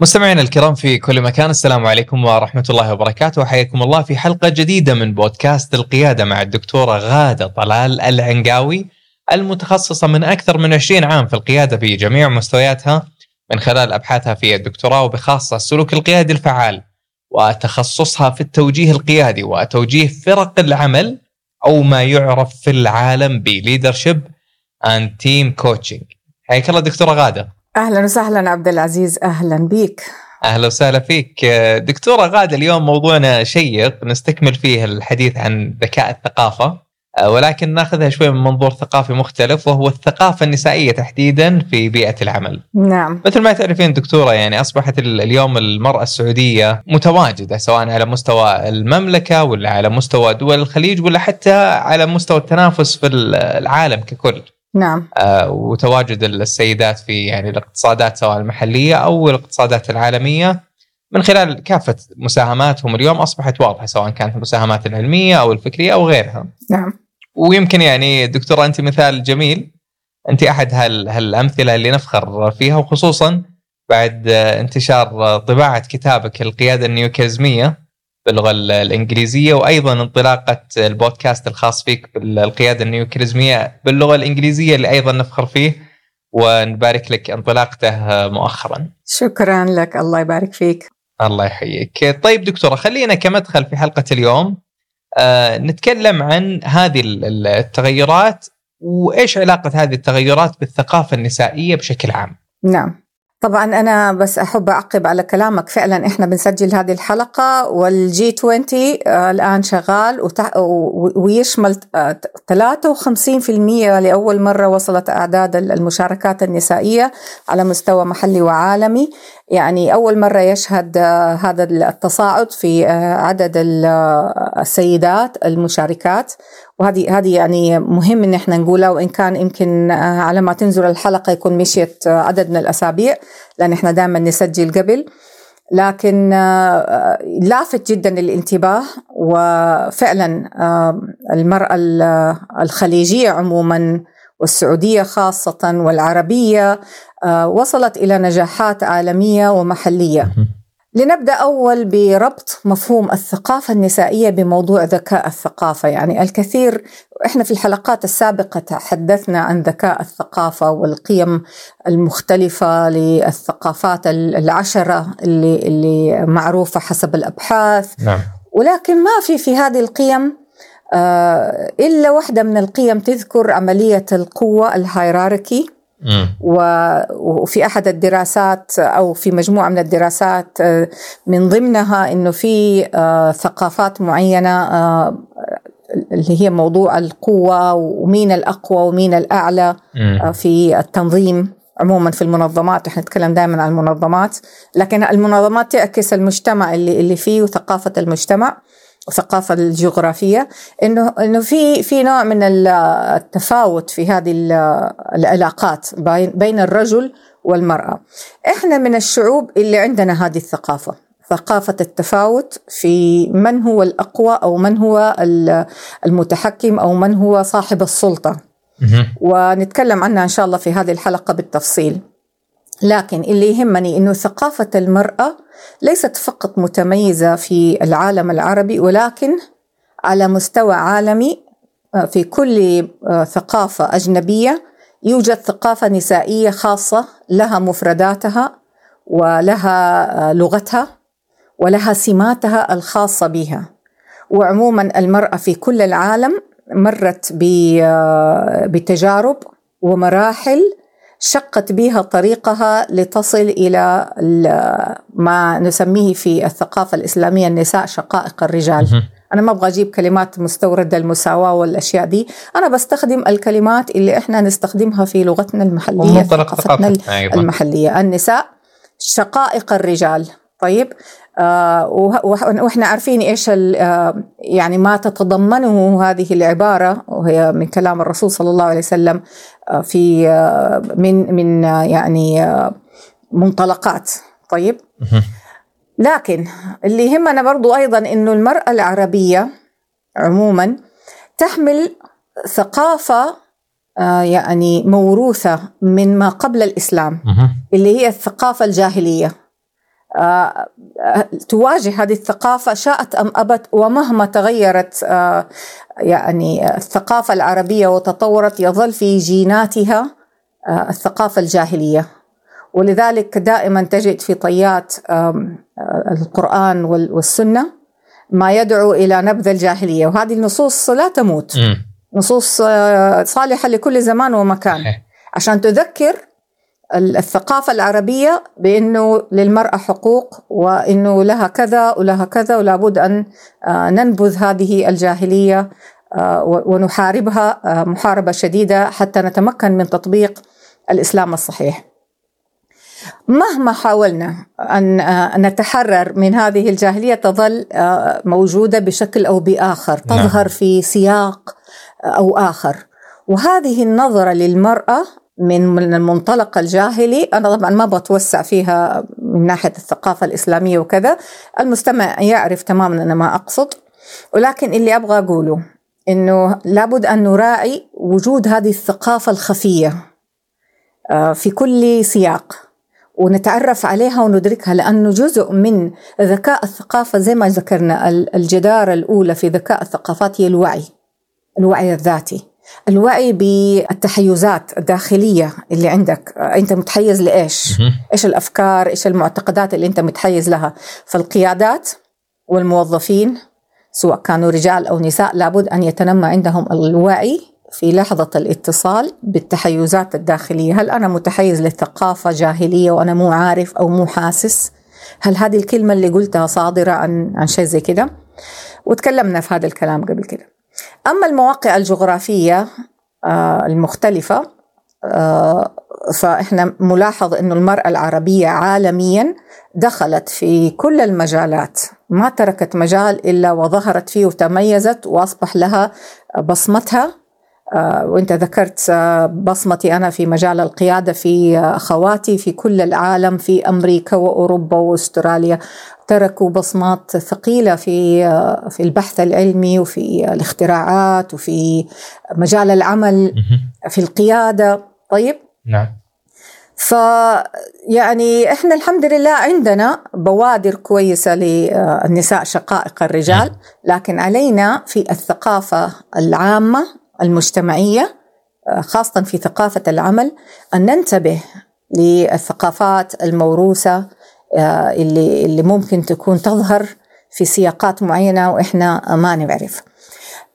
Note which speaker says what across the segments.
Speaker 1: مستمعينا الكرام في كل مكان السلام عليكم ورحمة الله وبركاته. وحياكم الله في حلقة جديدة من بودكاست القيادة مع الدكتورة غادة طلال العنقاوي المتخصصة من أكثر من 20 عام في القيادة في جميع مستوياتها من خلال أبحاثها في الدكتوراه وبخاصة السلوك القيادي الفعال وتخصصها في التوجيه القيادي وتوجيه فرق العمل أو ما يعرف في العالم ب leadership and team coaching حياك الله دكتورة غادة.
Speaker 2: أهلا وسهلا عبد العزيز أهلا بك
Speaker 1: أهلا وسهلا فيك دكتورة غادة اليوم موضوعنا شيق نستكمل فيه الحديث عن ذكاء الثقافة ولكن ناخذها شوي من منظور ثقافي مختلف وهو الثقافة النسائية تحديدا في بيئة العمل.
Speaker 2: نعم.
Speaker 1: مثل ما تعرفين دكتورة يعني أصبحت اليوم المرأة السعودية متواجدة سواء على مستوى المملكة ولا على مستوى دول الخليج ولا حتى على مستوى التنافس في العالم ككل.
Speaker 2: نعم
Speaker 1: آه وتواجد السيدات في يعني الاقتصادات سواء المحلية أو الاقتصادات العالمية من خلال كافة مساهماتهم اليوم أصبحت واضحة سواء كانت المساهمات العلمية أو الفكرية أو غيرها.
Speaker 2: نعم.
Speaker 1: ويمكن يعني دكتوره أنت مثال جميل أنت أحد هال هالأمثلة اللي نفخر فيها وخصوصا بعد انتشار طباعة كتابك القيادة النيوكازميه باللغة الإنجليزية وأيضا انطلاقة البودكاست الخاص فيك بالقياده النيوكاريزمية باللغة الإنجليزية اللي أيضا نفخر فيه ونبارك لك انطلاقته مؤخرا.
Speaker 2: شكرا لك الله يبارك فيك.
Speaker 1: الله يحييك. طيب دكتورة خلينا كمدخل في حلقة اليوم آه نتكلم عن هذه التغيرات وإيش علاقة هذه التغيرات بالثقافة النسائية بشكل عام.
Speaker 2: نعم. طبعا أنا بس أحب أعقب على كلامك. فعلا إحنا بنسجل هذه الحلقة والجي 20 الآن شغال ويشمل 53% لأول مرة وصلت أعداد المشاركات النسائية على مستوى محلي وعالمي. يعني أول مرة يشهد هذا التصاعد في عدد السيدات المشاركات. وهذه هذه يعني مهم إن إحنا نقولها وإن كان يمكن على ما تنزل الحلقة يكون مشيت عدد من الأسابيع لأن إحنا دائما نسجل قبل. لكن لافت جدا الانتباه وفعلا المرأة الخليجية عموما والسعودية خاصة والعربية وصلت إلى نجاحات عالمية ومحلية. لنبدأ أول بربط مفهوم الثقافة النسائية بموضوع ذكاء الثقافة، يعني الكثير إحنا في الحلقات السابقة تحدثنا عن ذكاء الثقافة والقيم المختلفة للثقافات العشرة اللي اللي معروفة حسب الأبحاث.
Speaker 1: نعم.
Speaker 2: ولكن ما في في هذه القيم إلا واحدة من القيم تذكر عملية القوة الهيراركي. وفي أحد الدراسات أو في مجموعة من الدراسات من ضمنها إنه في ثقافات معينة اللي هي موضوع القوة ومين الأقوى ومين الأعلى في التنظيم عموما في المنظمات. إحنا نتكلم دائما عن المنظمات. لكن المنظمات تعكس المجتمع اللي اللي فيه وثقافة المجتمع. الثقافة الجغرافية إنه إنه في في نوع من التفاوت في هذه العلاقات بين الرجل والمرأة. إحنا من الشعوب اللي عندنا هذه الثقافة، ثقافة التفاوت في من هو الأقوى أو من هو المتحكم أو من هو صاحب السلطة. ونتكلم عنها إن شاء الله في هذه الحلقة بالتفصيل. لكن اللي يهمني إنه ثقافة المرأة ليست فقط متميزة في العالم العربي ولكن على مستوى عالمي في كل ثقافة أجنبية يوجد ثقافة نسائية خاصة لها مفرداتها ولها لغتها ولها سماتها الخاصة بها. وعموما المرأة في كل العالم مرت بتجارب ومراحل شقت بها طريقها لتصل إلى ما نسميه في الثقافة الإسلامية النساء شقائق الرجال. أنا ما أبغى أجيب كلمات مستوردة المساواة والأشياء دي، أنا بستخدم الكلمات اللي إحنا نستخدمها في لغتنا المحلية
Speaker 1: ثقافتنا
Speaker 2: المحلية، النساء شقائق الرجال. طيب آه وإحنا عارفين إيش آه يعني ما تتضمنه هذه العبارة وهي من كلام الرسول صلى الله عليه وسلم آه في آه من من آه يعني آه منطلقات. طيب؟ لكن اللي يهمنا برضو أيضا إنه المرأة العربية عموما تحمل ثقافة آه يعني موروثة من ما قبل الإسلام اللي هي الثقافة الجاهلية. تواجه هذه الثقافة شاءت أم أبت ومهما تغيرت آه، يعني الثقافة العربية وتطورت يظل في جيناتها آه، الثقافة الجاهلية. ولذلك دائما تجد في طيات القرآن والسنة ما يدعو إلى نبذ الجاهلية. وهذه النصوص لا تموت. نصوص صالحة لكل زمان ومكان. عشان تذكر الثقافة العربية بأنه للمرأة حقوق وأنه لها كذا ولها كذا ولا بد أن ننبذ هذه الجاهلية ونحاربها محاربة شديدة حتى نتمكن من تطبيق الإسلام الصحيح مهما حاولنا أن نتحرر من هذه الجاهلية تظل موجودة بشكل أو بآخر نعم. تظهر في سياق أو آخر وهذه النظرة للمرأة من من المنطلق الجاهلي أنا طبعا ما بتوسع فيها من ناحية الثقافة الإسلامية وكذا المستمع يعرف تماما أنا ما أقصد. ولكن اللي أبغى أقوله إنه لابد أن نراعي وجود هذه الثقافة الخفية آه، في كل سياق ونتعرف عليها وندركها لأنه جزء من ذكاء الثقافة زي ما ذكرنا الجدارة الأولى في ذكاء الثقافات هي الوعي الوعي الذاتي. الوعي بالتحيزات الداخلية اللي عندك. أنت متحيز لإيش؟ إيش الأفكار؟ إيش المعتقدات اللي أنت متحيز لها؟ فالقيادات والموظفين سواء كانوا رجال أو نساء لابد أن يتنمى عندهم الوعي في لحظة الاتصال بالتحيزات الداخلية. هل أنا متحيز للثقافة جاهلية وأنا مو عارف أو مو حاسس؟ هل هذه الكلمة اللي قلتها صادرة عن عن شيء زي كده وتكلمنا في هذا الكلام قبل كده أما المواقع الجغرافية آه، المختلفة آه، فإحنا ملاحظ أن المرأة العربية عالميا دخلت في كل المجالات. ما تركت مجال إلا وظهرت فيه وتميزت وأصبح لها بصمتها. وانت ذكرت بصمتي أنا في مجال القيادة في أخواتي في كل العالم في أمريكا وأوروبا وأستراليا. تركوا بصمات ثقيلة في في البحث العلمي وفي الاختراعات وفي مجال العمل في القيادة. طيب؟
Speaker 1: نعم.
Speaker 2: ف يعني إحنا الحمد لله عندنا بوادر كويسة للنساء شقائق الرجال نعم. لكن علينا في الثقافة العامة المجتمعية خاصة في ثقافة العمل أن ننتبه للثقافات الموروثة آه، اللي اللي ممكن تكون تظهر في سياقات معينة وإحنا ما نعرف.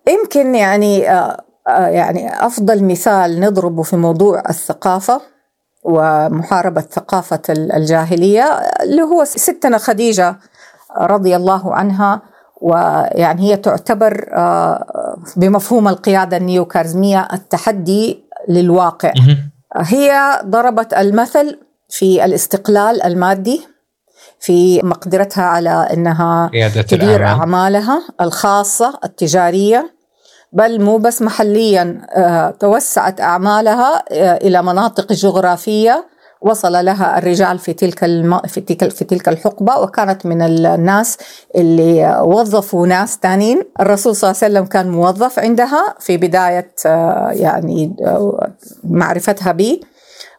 Speaker 2: يمكن يعني آه، آه، يعني أفضل مثال نضربه في موضوع الثقافة ومحاربة ثقافة الجاهلية اللي هو ستنا خديجة رضي الله عنها ويعني هي تعتبر بمفهوم القيادة النيوكارزمية التحدي للواقع. هي ضربت المثل في الاستقلال المادي في مقدرتها على إنها تدير الأعمال. أعمالها الخاصة التجارية بل مو بس محليا آه، توسعت أعمالها آه، إلى مناطق جغرافية وصل لها الرجال في تلك الم... في تلك في تلك الحقبة وكانت من الناس اللي وظفوا ناس ثانيين، الرسول صلى الله عليه وسلم كان موظف عندها في بداية آه، يعني معرفتها به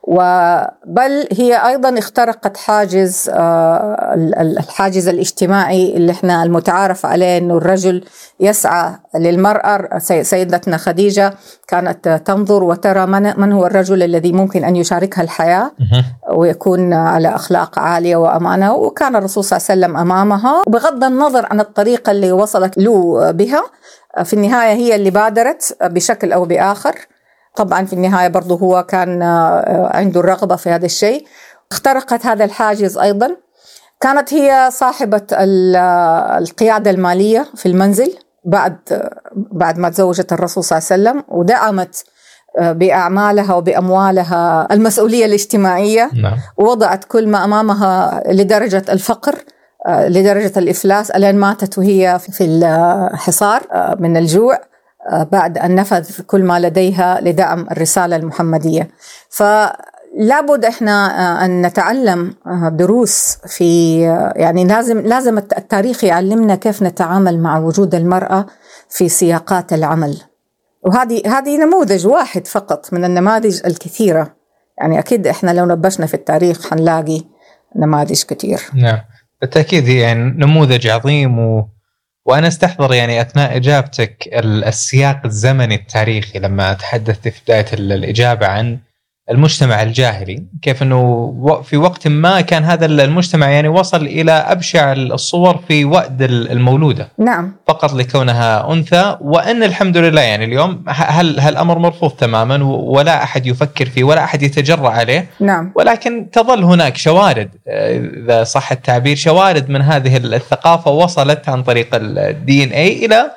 Speaker 2: وبل هي أيضا اخترقت حاجز آه، الحاجز الاجتماعي اللي إحنا المتعارف عليه إنه الرجل يسعى للمرأة سيدتنا خديجة كانت تنظر وترى من من هو الرجل الذي ممكن أن يشاركها الحياة ويكون على أخلاق عالية وأمانة وكان الرسول صلى الله عليه وسلم أمامها. وبغض النظر عن الطريقة اللي وصلت له بها في النهاية هي اللي بادرت بشكل أو بآخر. طبعا في النهاية برضو هو كان آه، عنده الرغبة في هذا الشيء. اخترقت هذا الحاجز أيضا. كانت هي صاحبة آه، القيادة المالية في المنزل بعد بعد ما تزوجت الرسول صلى الله عليه وسلم ودعمت بأعمالها وبأموالها المسؤولية الاجتماعية. نعم. ووضعت كل ما أمامها لدرجة الفقر لدرجة الإفلاس الين ماتت وهي في الحصار من الجوع. بعد أن نفذ كل ما لديها لدعم الرسالة المحمدية. فلابد إحنا أن نتعلم دروس في يعني لازم لازم التاريخ يعلمنا كيف نتعامل مع وجود المرأة في سياقات العمل. وهذه هذه نموذج واحد فقط من النماذج الكثيرة يعني أكيد إحنا لو نبشنا في التاريخ حنلاقي نماذج كثير
Speaker 1: نعم بالتأكيد هي يعني نموذج عظيم و... وأنا أستحضر يعني أثناء إجابتك السياق الزمني التاريخي لما تحدثت في بداية الإجابة عن المجتمع الجاهلي كيف إنه في وقت ما كان هذا المجتمع يعني وصل إلى أبشع الصور في وأد المولودة.
Speaker 2: نعم.
Speaker 1: فقط لكونها أنثى وإن الحمد لله يعني اليوم هل هالامر مرفوض تماما؟ ولا أحد يفكر فيه ولا أحد يتجرأ عليه.
Speaker 2: نعم.
Speaker 1: ولكن تظل هناك شوارد إذا صح التعبير شوارد من هذه الثقافة وصلت عن طريق الدي إن اي إلى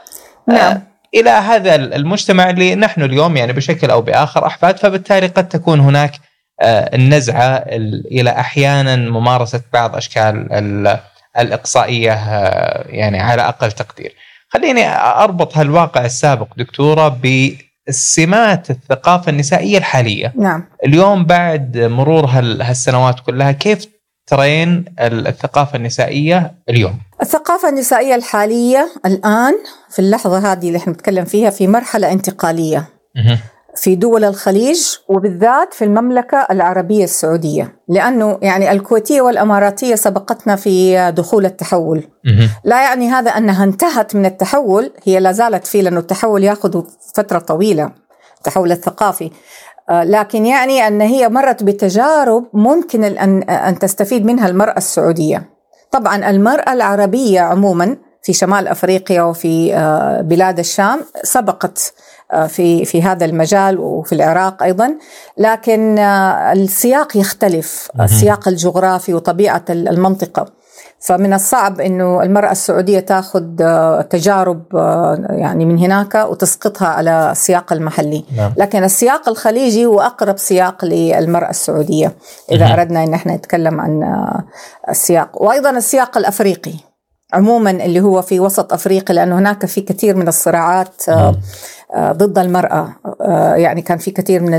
Speaker 2: نعم.
Speaker 1: إلى هذا المجتمع اللي نحن اليوم يعني بشكل أو بآخر أحفاد فبالتالي قد تكون هناك آه، النزعة إلى أحيانا ممارسة بعض أشكال الإقصائية آه، يعني على أقل تقدير. خليني أربط هالواقع السابق دكتورة بسمات الثقافة النسائية الحالية.
Speaker 2: نعم.
Speaker 1: اليوم بعد مرور هالسنوات كلها كيف ترين الثقافة النسائية اليوم؟
Speaker 2: الثقافة النسائية الحالية الآن في اللحظة هذه اللي إحنا نتكلم فيها في مرحلة انتقالية. في دول الخليج وبالذات في المملكة العربية السعودية. لأنه يعني الكويتية والأماراتية سبقتنا في دخول التحول. لا يعني هذا أنها انتهت من التحول هي لا زالت فيه لأنه التحول يأخذ فترة طويلة. التحول الثقافي. لكن يعني أن هي مرت بتجارب ممكن أن تستفيد منها المرأة السعودية. طبعا المرأة العربية عموما في شمال أفريقيا وفي آه، بلاد الشام سبقت آه، في في هذا المجال وفي العراق أيضا. لكن السياق يختلف السياق الجغرافي وطبيعة المنطقة. فمن الصعب إنه المرأة السعودية تاخذ آه، تجارب آه، يعني من هناك وتسقطها على السياق المحلي نعم. لكن السياق الخليجي هو أقرب سياق للمرأة السعودية إذا مم. أردنا إن إحنا نتكلم عن آه، السياق وأيضا السياق الأفريقي عموما اللي هو في وسط أفريقيا لأنه هناك في كثير من الصراعات مم. ضد المرأة يعني كان في كثير من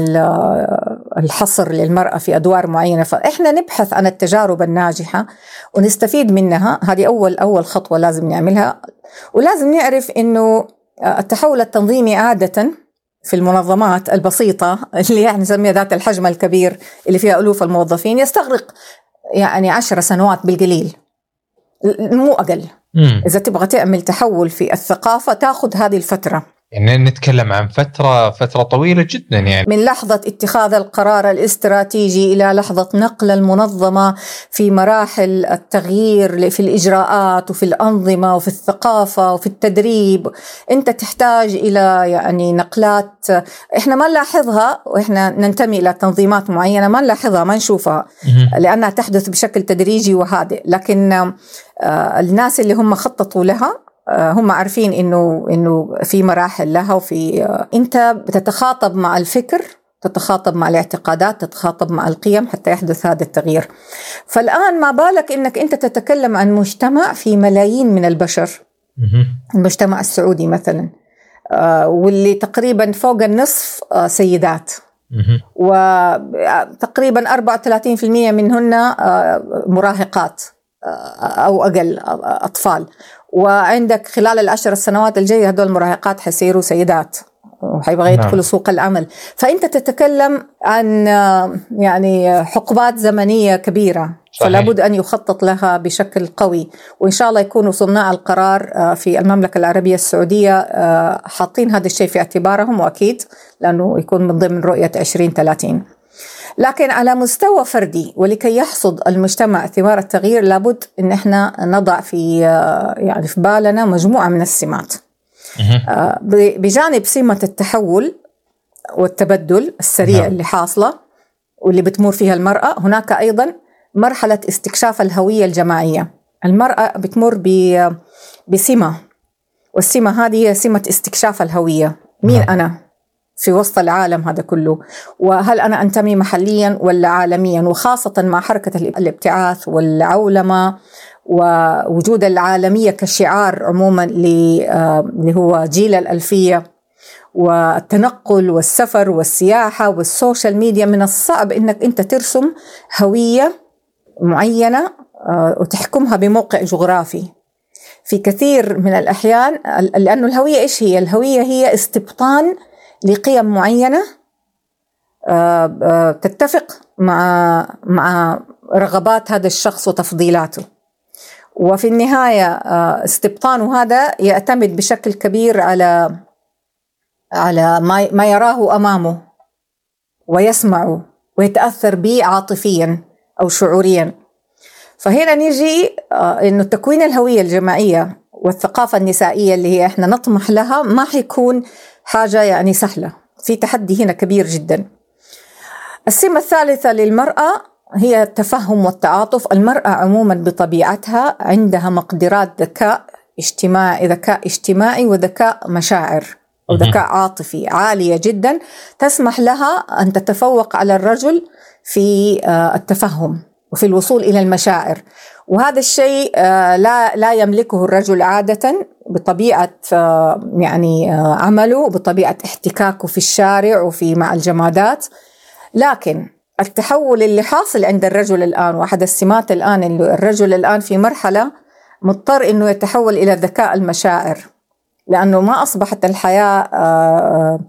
Speaker 2: الحصر للمرأة في أدوار معينة. فإحنا نبحث عن التجارب الناجحة ونستفيد منها. هذه أول أول خطوة لازم نعملها. ولازم نعرف إنه التحول التنظيمي عادة في المنظمات البسيطة اللي يعني نسميها ذات الحجم الكبير اللي فيها ألوف الموظفين يستغرق يعني عشر سنوات بالقليل. مو أقل. إذا تبغى تعمل تحول في الثقافة تاخذ هذه الفترة.
Speaker 1: يعني نتكلم عن فترة فترة طويلة جدا يعني.
Speaker 2: من لحظة اتخاذ القرار الاستراتيجي إلى لحظة نقل المنظمة في مراحل التغيير في الإجراءات وفي الأنظمة وفي الثقافة وفي التدريب أنت تحتاج إلى يعني نقلات إحنا ما نلاحظها وإحنا ننتمي إلى تنظيمات معينة ما نلاحظها ما نشوفها لأنها تحدث بشكل تدريجي وهادئ. لكن آه، الناس اللي هم خططوا لها هم عارفين إنه إنه في مراحل لها وفي آه، أنت بتتخاطب مع الفكر تتخاطب مع الاعتقادات تتخاطب مع القيم حتى يحدث هذا التغيير. فالآن ما بالك أنك أنت تتكلم عن مجتمع في ملايين من البشر. المجتمع السعودي مثلا آه، واللي تقريبا فوق النصف سيدات. وتقريبا 34% منهن مراهقات أو أقل أطفال. وعندك خلال العشر سنوات الجاية هدول المراهقات حيصيروا سيدات وحيبغى نعم. يدخلوا سوق العمل فأنت تتكلم عن يعني حقبات زمنية كبيرة صحيح. فلا بد أن يخطط لها بشكل قوي وإن شاء الله يكونوا صناع القرار آه، في المملكة العربية السعودية آه، حاطين هذا الشيء في اعتبارهم وأكيد لأنه يكون من ضمن رؤية 2030 لكن على مستوى فردي ولكي يحصد المجتمع ثمار التغيير لابد إن إحنا نضع في يعني في بالنا مجموعة من السمات. آه، بجانب سمة التحول والتبدل السريع نعم. اللي حاصلة واللي بتمر فيها المرأة هناك أيضا مرحلة استكشاف الهوية الجماعية. المرأة بتمر بسمة والسمة هذه هي سمة استكشاف الهوية. مين نعم. أنا؟ في وسط العالم هذا كله. وهل أنا أنتمي محليا ولا عالميا؟ وخاصة مع حركة الابتعاث والعولمة ووجود العالمية كشعار عموما آه، اللي هو جيل الألفية والتنقل والسفر والسياحة وال social media من الصعب أنك أنت ترسم هوية معينة آه، وتحكمها بموقع جغرافي. في كثير من الأحيان لأنه الهوية إيش هي؟ الهوية هي استبطان لقيم معينة آه، آه، تتفق مع مع رغبات هذا الشخص وتفضيلاته. وفي النهاية استبطانه هذا يعتمد بشكل كبير على على ما يراه أمامه ويسمعه ويتأثر به عاطفيا أو شعوريا. فهنا نيجي آه، إنه تكوين الهوية الجماعية والثقافة النسائية اللي هي إحنا نطمح لها ما حيكون حاجة يعني سهلة. في تحدي هنا كبير جدا. السمة الثالثة للمرأة هي التفهم والتعاطف. المرأة عموما بطبيعتها عندها مقدرات ذكاء اجتماعي ذكاء اجتماعي وذكاء مشاعر أو ذكاء عاطفي عالية جدا. تسمح لها أن تتفوق على الرجل في آه، التفهم وفي الوصول إلى المشاعر. وهذا الشيء آه، لا لا يملكه الرجل عادة بطبيعة آه، يعني عمله بطبيعة احتكاكه في الشارع وفي مع الجمادات. لكن التحول اللي حاصل عند الرجل الآن وأحد السمات الآن الرجل الآن في مرحلة مضطر إنه يتحول إلى ذكاء المشاعر. لأنه ما أصبحت الحياة آه،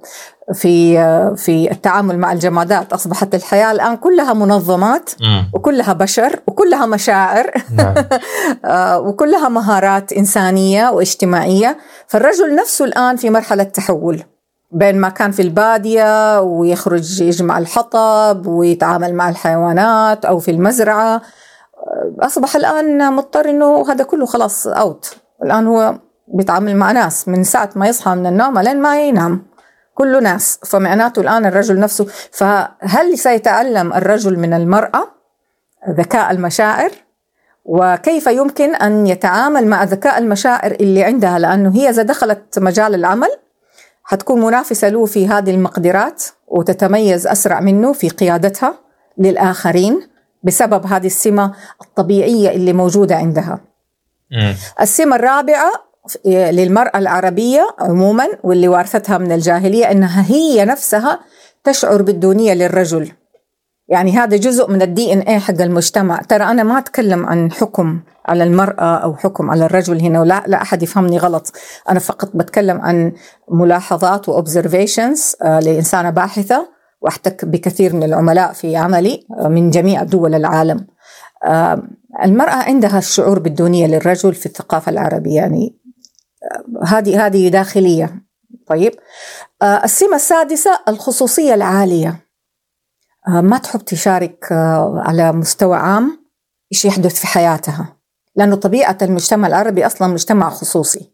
Speaker 2: في آه، في التعامل مع الجمادات. أصبحت الحياة الآن كلها منظمات وكلها بشر وكلها مشاعر. نعم. آه، وكلها مهارات إنسانية واجتماعية. فالرجل نفسه الآن في مرحلة تحول. بين ما كان في البادية ويخرج يجمع الحطب ويتعامل مع الحيوانات أو في المزرعة أصبح الآن مضطر إنه هذا كله خلاص اوت الآن هو بيتعامل مع ناس. من ساعة ما يصحى من النوم لين ما ينام. كله ناس فمعناته الآن الرجل نفسه. فهل سيتعلم الرجل من المرأة ذكاء المشاعر؟ وكيف يمكن أن يتعامل مع ذكاء المشاعر اللي عندها؟ لأنه هي إذا دخلت مجال العمل حتكون منافسة له في هذه المقدرات وتتميز أسرع منه في قيادتها للآخرين بسبب هذه السمة الطبيعية اللي موجودة عندها. السمة الرابعة للمرأة العربية عموما واللي وارثتها من الجاهلية أنها هي نفسها تشعر بالدونية للرجل. يعني هذا جزء من ال DNA حق المجتمع. ترى أنا ما أتكلم عن حكم على المرأة أو حكم على الرجل هنا ولا لا أحد يفهمني غلط. أنا فقط بتكلم عن ملاحظات و observations آه، لإنسانة باحثة وأحتك بكثير من العملاء في عملي آه، من جميع دول العالم. آه، المرأة عندها الشعور بالدونية للرجل في الثقافة العربية. يعني هذه هذه داخلية. طيب. آه، السمة السادسة الخصوصية العالية. آه، ما تحب تشارك آه، على مستوى عام إيش يحدث في حياتها؟ لأنه طبيعة المجتمع العربي أصلا مجتمع خصوصي.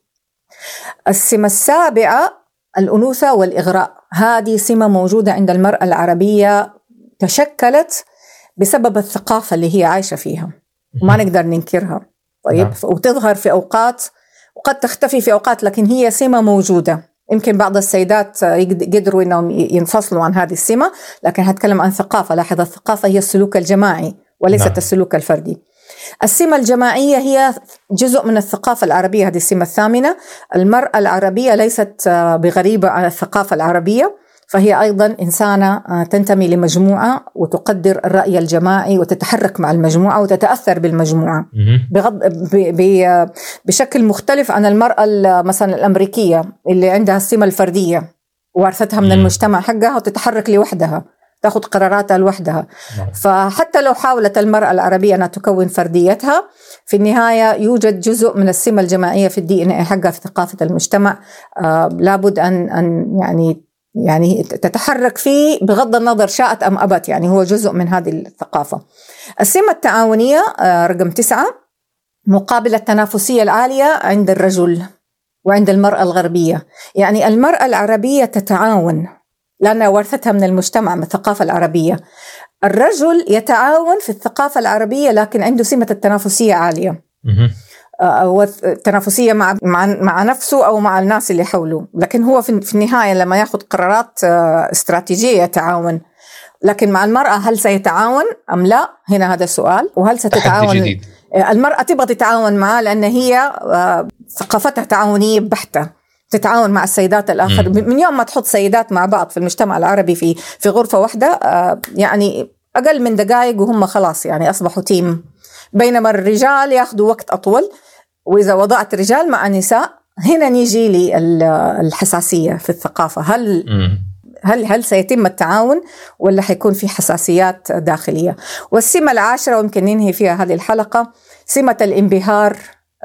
Speaker 2: السمة السابعة الأنوثة والإغراء. هذه سمة موجودة عند المرأة العربية تشكلت بسبب الثقافة اللي هي عايشة فيها. وما نقدر ننكرها. طيب. نعم. وتظهر في أوقات وقد تختفي في أوقات لكن هي سمة موجودة. يمكن بعض السيدات قدروا إنهم ينفصلوا عن هذه السمة لكن هتكلم عن ثقافة. لاحظ الثقافة هي السلوك الجماعي وليست نعم. السلوك الفردي. السمة الجماعية هي جزء من الثقافة العربية هذه السمة الثامنة. المرأة العربية ليست بغريبة عن الثقافة العربية. فهي أيضا إنسانة آه، تنتمي لمجموعة وتقدر الرأي الجماعي وتتحرك مع المجموعة وتتأثر بالمجموعة. بغض بشكل مختلف عن المرأة مثلا الأمريكية اللي عندها السمة الفردية وارثتها من المجتمع حقها وتتحرك لوحدها تأخذ قراراتها لوحدها. نعم. فحتى لو حاولت المرأة العربية أنها تكون فرديتها في النهاية يوجد جزء من السمة الجماعية في الدي ان حقها في ثقافة المجتمع. آه لابد أن أن يعني يعني تتحرك فيه بغض النظر شاءت أم أبت يعني هو جزء من هذه الثقافة. السمة التعاونية آه، رقم تسعة مقابل التنافسية العالية عند الرجل وعند المرأة الغربية. يعني المرأة العربية تتعاون لأنها ورثتها من المجتمع من الثقافة العربية. الرجل يتعاون في الثقافة العربية لكن عنده سمة التنافسية عالية. تنافسية مع مع مع نفسه أو مع الناس اللي حوله. لكن هو في النهاية لما ياخذ قرارات استراتيجية تعاون. لكن مع المرأة هل سيتعاون أم لا؟ هنا هذا السؤال. وهل ستتعاون؟ جديد. المرأة تبغى تتعاون معاه لأن هي ثقافتها تعاونية بحتة. تتعاون مع السيدات الآخر. مم. من يوم ما تحط سيدات مع بعض في المجتمع العربي في في غرفة واحدة يعني أقل من دقائق وهم خلاص يعني أصبحوا تيم بينما الرجال ياخذوا وقت أطول. وإذا وضعت رجال مع نساء هنا نيجي لي الحساسية في الثقافة. هل هل هل سيتم التعاون ولا حيكون في حساسيات داخلية؟ والسمة العاشرة ويمكن ننهي فيها هذه الحلقة سمة الانبهار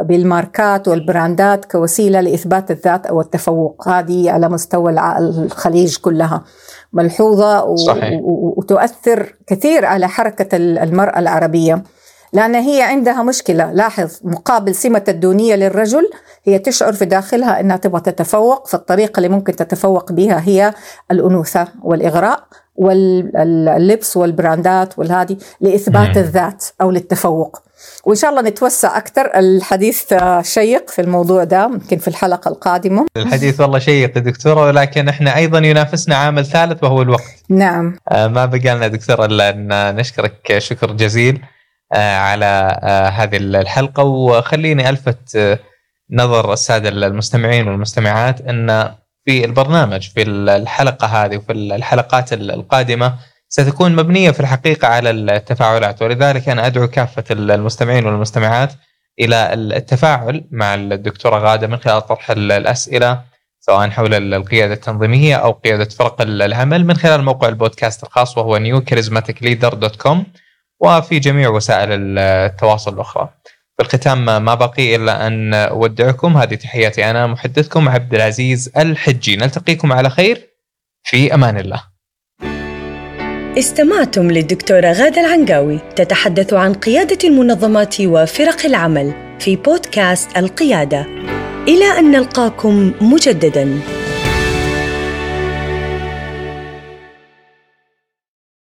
Speaker 2: بالماركات والبراندات كوسيلة لإثبات الذات أو التفوق. هذه على مستوى الخليج كلها ملحوظة صحيح. وتؤثر كثير على حركة المرأة العربية. لأن هي عندها مشكلة. لاحظ مقابل سمة الدونية للرجل هي تشعر في داخلها أنها تبغى تتفوق فالطريقة اللي ممكن تتفوق بها هي الأنوثة والإغراء واللبس والبراندات والهادي لإثبات الذات أو للتفوق. وإن شاء الله نتوسع أكثر. الحديث شيق في الموضوع ده يمكن في الحلقة القادمة.
Speaker 1: الحديث والله شيق دكتورة ولكن إحنا أيضا ينافسنا عامل ثالث وهو الوقت.
Speaker 2: نعم.
Speaker 1: آه ما بقى لنا دكتورة إلا أن نشكرك. شكر جزيل. على آه هذه الحلقة. وخليني ألفت آه نظر السادة المستمعين والمستمعات أن في البرنامج في الحلقة هذه وفي الحلقات القادمة ستكون مبنية في الحقيقة على التفاعلات. ولذلك أنا أدعو كافة المستمعين والمستمعات إلى التفاعل مع الدكتورة غادة من خلال طرح الأسئلة سواء حول القيادة التنظيمية أو قيادة فرق العمل من خلال موقع البودكاست الخاص وهو newcharismaticleader.com وفي جميع وسائل التواصل الأخرى. في الختام ما بقي إلا أن أودعكم. هذه تحياتي أنا محدثكم عبد العزيز الحجي. نلتقيكم على خير. في أمان الله.
Speaker 3: استمعتم للدكتورة غادة العنقاوي تتحدث عن قيادة المنظمات وفرق العمل في بودكاست القيادة. إلى أن نلقاكم مجدداً.